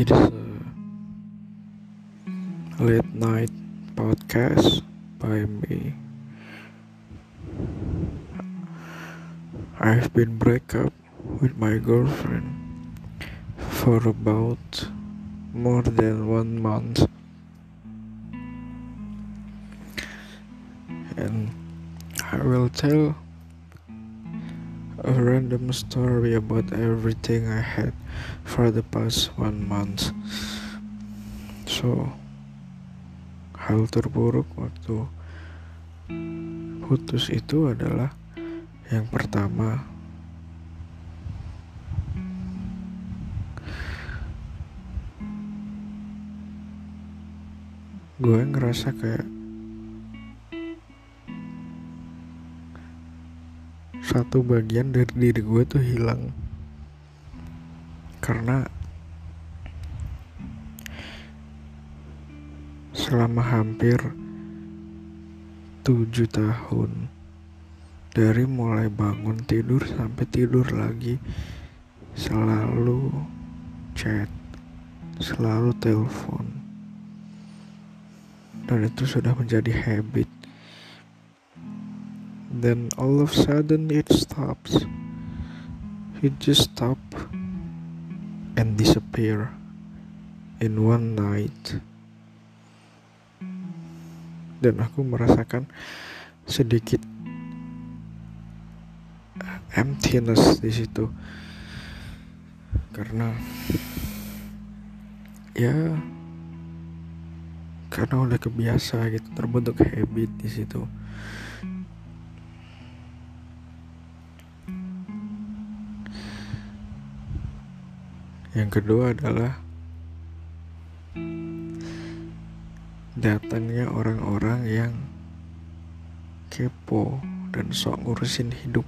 It is a late night podcast by me. I've been break up with my girlfriend for about more than one month. And I will tell a random story about everything I had for the past one month. So, hal terburuk waktu putus itu adalah yang pertama gue ngerasa kayak satu bagian dari diri gue tuh hilang. Karena selama hampir tujuh tahun dari mulai bangun tidur sampai tidur lagi selalu chat selalu telepon. Dan itu sudah menjadi habit then all of a sudden it stops. It just stop and disappear in one night. Dan aku merasakan sedikit emptiness di situ. Karena ya karena udah kebiasa gitu terbentuk habit di situ Yang kedua adalah datangnya orang-orang yang kepo dan sok ngurusin hidup.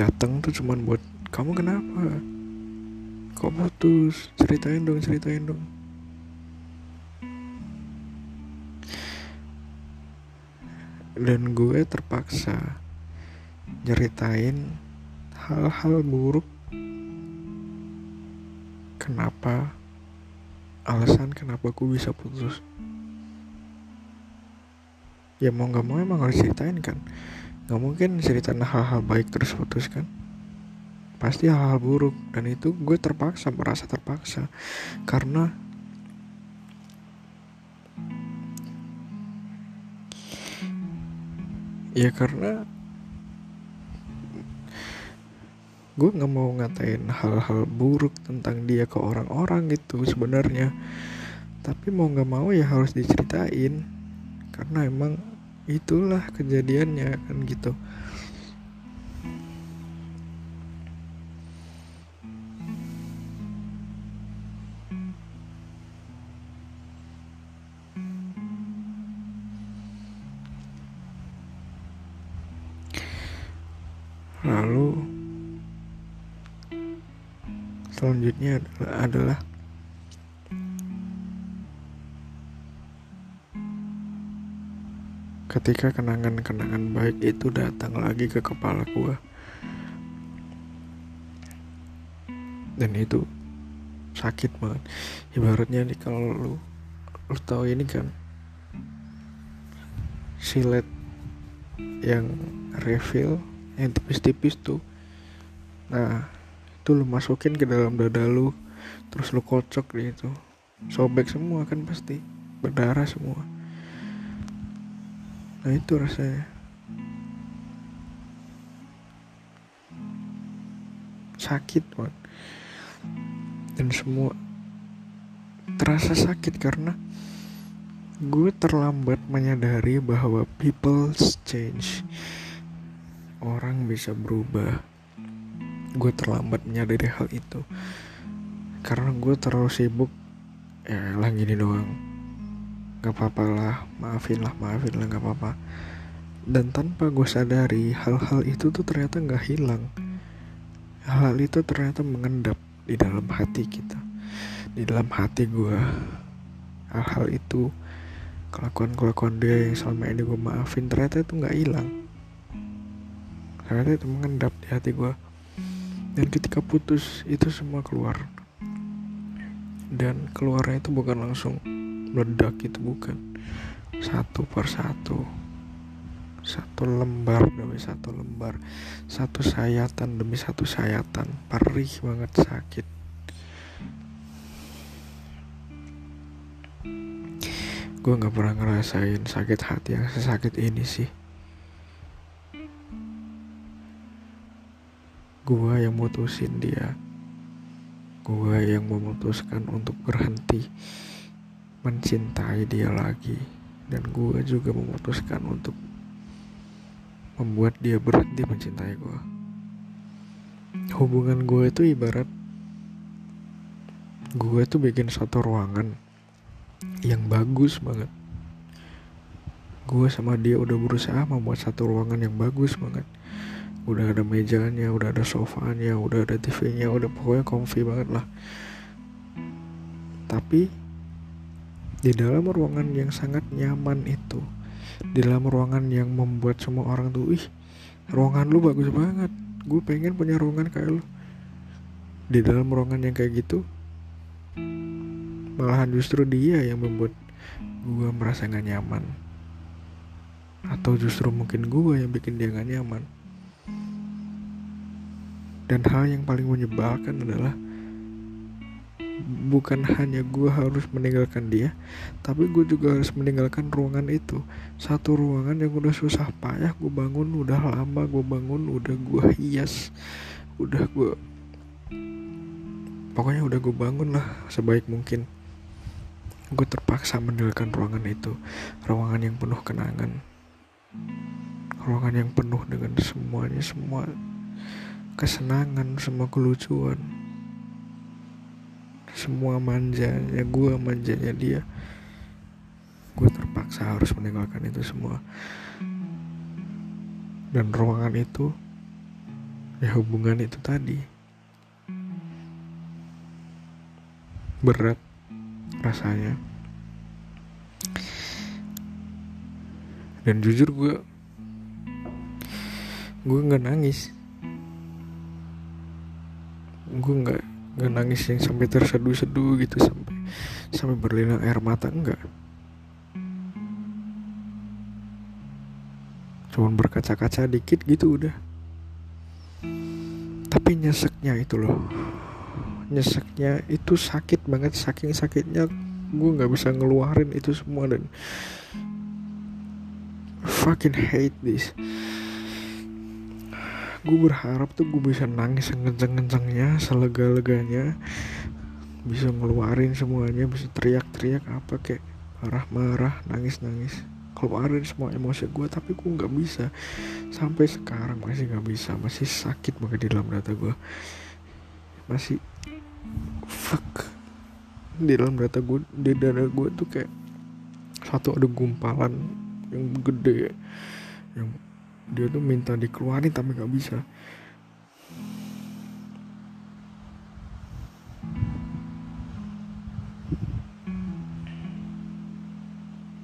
Datang tuh cuman buat kamu kenapa? Kok putus? Ceritain dong, ceritain dong. Dan gue terpaksa nyeritain hal-hal buruk kenapa? Alasan kenapa aku bisa putus? Ya mau nggak mau emang harus ceritain kan? Nggak mungkin ceritain hal-hal baik terus putus kan? Pasti hal-hal buruk. Dan itu gue terpaksa merasa terpaksa. Karena ya karena gue nggak mau ngatain hal-hal buruk tentang dia ke orang-orang gitu sebenarnya. Tapi mau nggak mau ya harus diceritain. Karena emang itulah kejadiannya kan gitu selanjutnya adalah, ketika kenangan-kenangan baik itu datang lagi ke kepala gue dan itu sakit banget. Ibaratnya nih kalau lu lu tahu ini kan silet yang refill yang tipis-tipis tuh. Nah itu lu masukin ke dalam dada lu terus lu kocok gitu sobek semua kan pasti berdarah semua. Nah itu rasanya. Sakit banget dan semua terasa sakit karena gue terlambat menyadari bahwa people change. Orang bisa berubah gue terlambat menyadari hal itu. Karena gue terlalu sibuk ya lah gini doang. Gak apa-apa lah maafin lah maafin lah gak apa-apa. Dan tanpa gue sadari hal-hal itu tuh ternyata gak hilang. Hal-hal itu ternyata mengendap di dalam hati kita. Di dalam hati gue. Hal-hal itu kelakuan-kelakuan dia yang selama ini gue maafin ternyata itu gak hilang. Ternyata itu mengendap di hati gue dan ketika putus itu semua keluar. Dan keluarnya itu bukan langsung meledak itu bukan. Satu per satu. Satu lembar demi satu lembar. Satu sayatan demi satu sayatan. Perih banget sakit. Gue nggak pernah ngerasain sakit hati yang sesakit ini sih gue yang mutusin dia. Gue yang memutuskan untuk berhenti mencintai dia lagi. Dan gue juga memutuskan untuk membuat dia berhenti mencintai gue hubungan gue itu ibarat gue tuh bikin satu ruangan yang bagus banget. Gue sama dia udah berusaha membuat satu ruangan yang bagus banget udah ada mejanya udah ada sofanya udah ada TV-nya udah pokoknya comfy banget lah. Tapi di dalam ruangan yang sangat nyaman itu di dalam ruangan yang membuat semua orang tuh ih ruangan lu bagus banget. Gue pengen punya ruangan kayak lu. Di dalam ruangan yang kayak gitu malahan justru dia yang membuat gue merasa gak nyaman. Atau justru mungkin gue yang bikin dia gak nyaman dan hal yang paling menyebalkan adalah bukan hanya gue harus meninggalkan dia tapi gue juga harus meninggalkan ruangan itu. Satu ruangan yang udah susah payah gue bangun udah lama gue bangun udah gue hias udah gue pokoknya udah gue bangun lah sebaik mungkin. Gue terpaksa meninggalkan ruangan itu ruangan yang penuh kenangan ruangan yang penuh dengan semuanya semua kesenangan semua kelucuan. Semua manjanya gue manjanya dia. Gue terpaksa harus meninggalkan itu semua. Dan ruangan itu ya hubungan itu tadi. Berat rasanya. Dan jujur gue gue nggak nangis gue nggak nggak nangis yang sampai terseduh-seduh gitu sampai sampai berlinang air mata enggak cuman berkaca-kaca dikit gitu udah. Tapi nyeseknya itu loh. Nyeseknya itu sakit banget saking sakitnya gue nggak bisa ngeluarin itu semua dan fucking hate this gue berharap tuh gue bisa nangis sekenceng-kencengnya selega-leganya. Bisa ngeluarin semuanya bisa teriak-teriak apa kayak marah-marah nangis-nangis. Keluarin semua emosi gue tapi gue nggak bisa. Sampai sekarang masih nggak bisa masih sakit banget di dalam data gue masih fuck. Di dalam data gue di dada gue tuh kayak satu ada gumpalan yang gede yang dia tuh minta dikeluarin tapi gak bisa.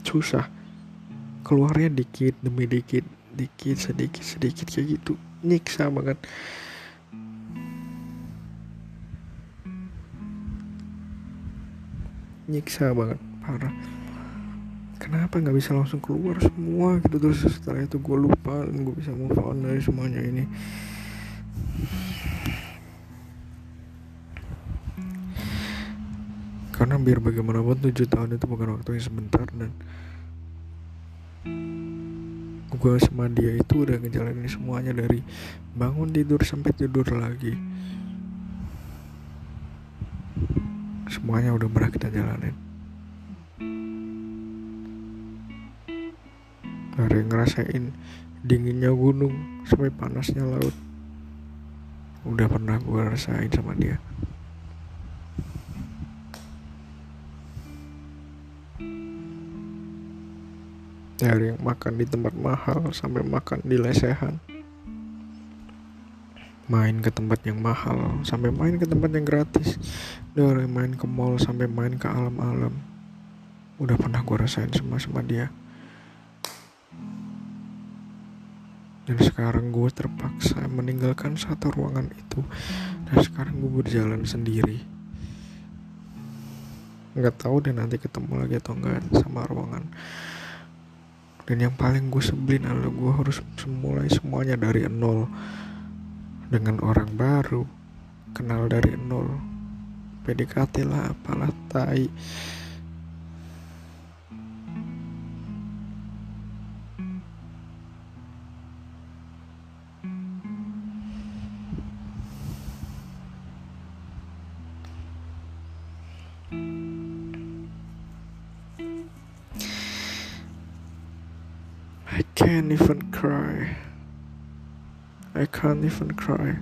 Susah. Keluarnya dikit demi dikit dikit sedikit sedikit kayak gitu. Nyiksa banget. Nyiksa banget parah kenapa nggak bisa langsung keluar semua gitu? Terus setelah itu gue lupa dan gue bisa move on dari semuanya ini. Karena biar bagaimanapun tujuh tahun itu bukan waktu yang sebentar dan gue sama dia itu udah ngejalanin semuanya dari bangun tidur sampai tidur lagi. Semuanya udah pernah kita jalanin dari ngerasain dinginnya gunung sampai panasnya laut. Udah pernah gue rasain sama dia. Dari yang makan di tempat mahal sampai makan di lesehan. Main ke tempat yang mahal sampai main ke tempat yang gratis. Dari main ke mall sampai main ke alam-alam. Udah pernah gue rasain semua sama dia dan sekarang gue terpaksa meninggalkan satu ruangan itu. Dan sekarang gue berjalan sendiri. Nggak tahu deh nanti ketemu lagi atau enggak sama ruangan. Dan yang paling gue sebelin adalah gue harus mulai semuanya dari nol. Dengan orang baru kenal dari nol. PDKT lah apalah tai can't even cry. I can't even cry.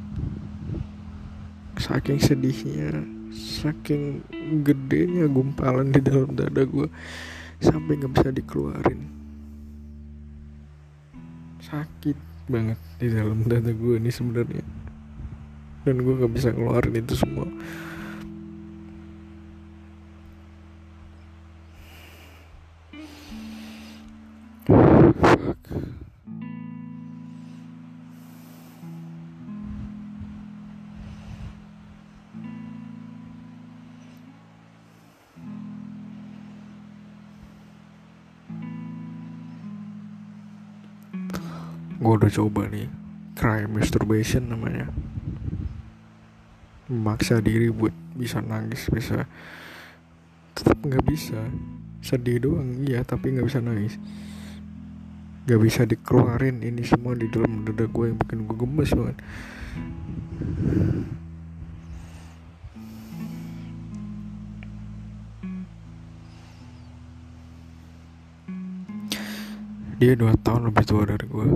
Saking sedihnya, saking gedenya gumpalan di dalam dada gue sampai nggak bisa dikeluarin. Sakit banget di dalam dada gue ini sebenarnya. Dan gue nggak bisa ngeluarin itu semua. Gue udah coba nih cry masturbation namanya. Memaksa diri buat bisa nangis bisa tetap nggak bisa. Sedih doang iya tapi nggak bisa nangis nggak bisa dikeluarin ini semua di dalam dada gue yang bikin gue gemes banget. Dia dua tahun lebih tua dari gue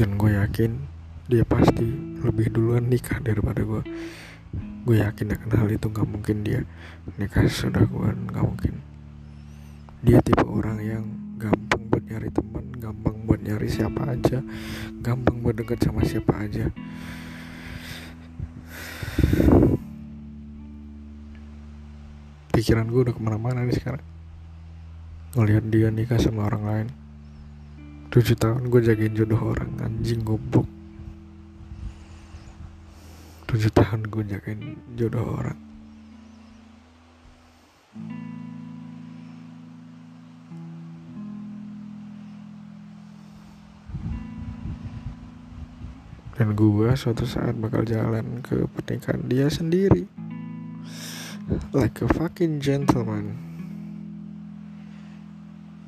dan gue yakin dia pasti lebih duluan nikah daripada gue gue yakin akan hal itu nggak mungkin dia nikah sudah gue nggak mungkin. Dia tipe orang yang buat nyari teman gampang buat nyari siapa aja gampang buat deket sama siapa aja. Pikiran gue udah ke mana-mana nih sekarang. Ngelihat dia nikah sama orang lain. Tujuh tahun gue jagain jodoh orang anjing goblok. Tujuh tahun gue jagain jodoh orang dan gue suatu saat bakal jalan ke pernikahan dia sendiri. Like a fucking gentleman.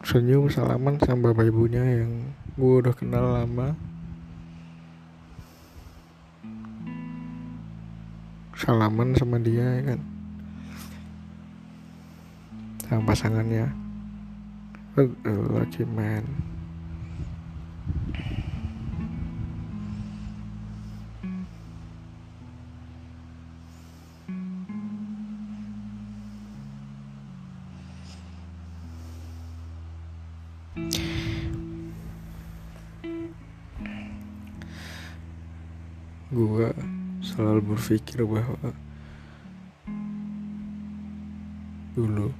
Senyum salaman sama bapak ibunya yang gue udah kenal lama. Salaman sama dia ya kan? Sama pasangannya. Lucky man gue selalu berpikir bahwa dulu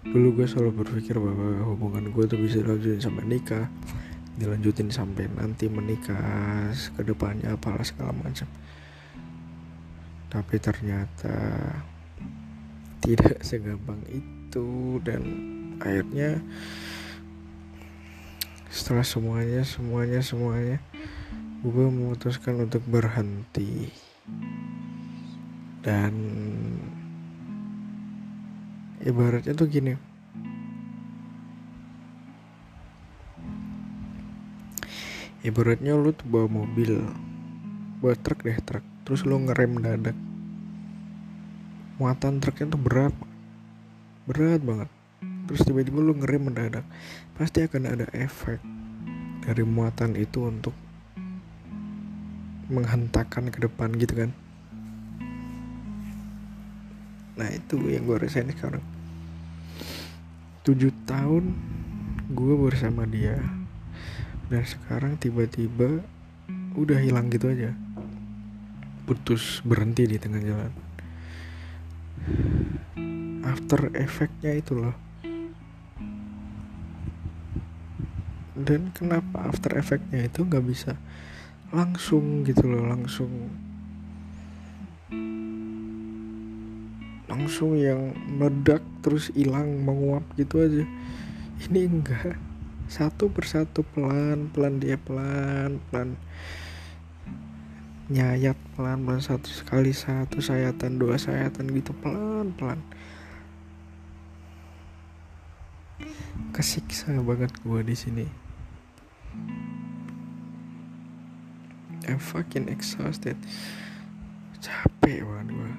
dulu gue selalu berpikir bahwa hubungan gue tuh bisa dilanjutin sampai nikah dilanjutin sampai nanti menikah ke depannya apalah segala macam. Tapi ternyata tidak segampang itu dan akhirnya setelah semuanya semuanya semuanya gue memutuskan untuk berhenti. Dan ibaratnya tuh gini. Ibaratnya lu tuh bawa mobil bawa truk deh truk. Terus lu ngerem dadak. Muatan truknya tuh berat berat banget terus tiba-tiba lu ngerem mendadak. Pasti akan ada efek dari muatan itu untuk menghentakkan ke depan gitu kan. Nah itu yang gue rasain sekarang. Tujuh tahun gue bersama dia dan sekarang tiba-tiba udah hilang gitu aja. Putus berhenti di tengah jalan. After efeknya itu loh dan kenapa after effectnya itu nggak bisa langsung gitu loh langsung langsung yang meledak terus hilang menguap gitu aja. Ini enggak. Satu persatu pelan pelan dia pelan pelan nyayat pelan pelan. Satu sekali satu sayatan dua sayatan gitu pelan pelan. Kesiksa banget gue di sini I'm fucking exhausted. Capek banget gue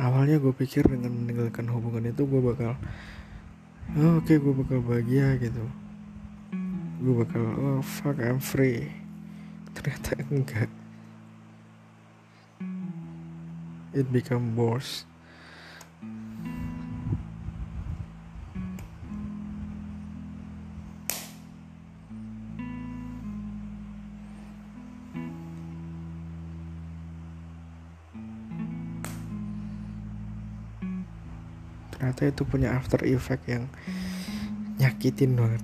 awalnya gue pikir dengan meninggalkan hubungan itu gue bakal oh, oke okay, gue bakal bahagia gitu. Gue bakal oh fuck I'm free. Ternyata enggak. It become worse ternyata itu punya after effect yang nyakitin banget.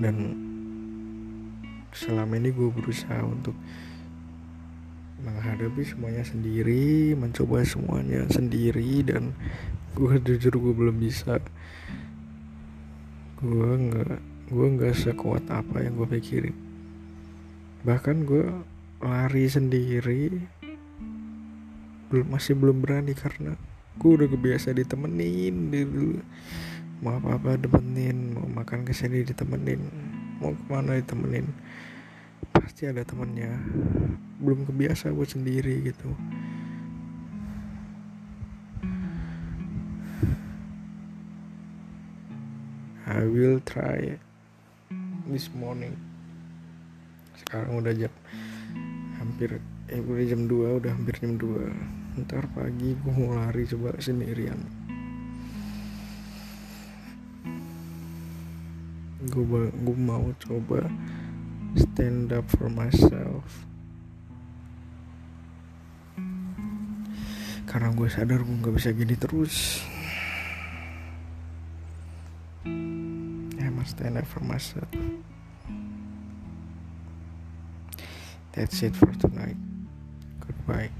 Dan selama ini gue berusaha untuk menghadapi semuanya sendiri mencoba semuanya sendiri dan gue jujur gue belum bisa. Gue nggak gue nggak sekuat apa yang gue pikirin. Bahkan gue lari sendiri belum masih belum berani karena gue udah kebiasa ditemenin dulu mau apa apa ditemenin mau makan ke sini ditemenin mau ke mana ditemenin pasti ada temennya. Belum kebiasa buat sendiri gitu. I will try this morning. Sekarang udah jam hampir eh udah jam 2 udah hampir jam 2 ntar pagi gue mau lari coba sendirian. Gue gue mau coba stand up for myself. Karena gue sadar gue gak bisa gini terus. I must stand up for myself. That's it for tonight. Goodbye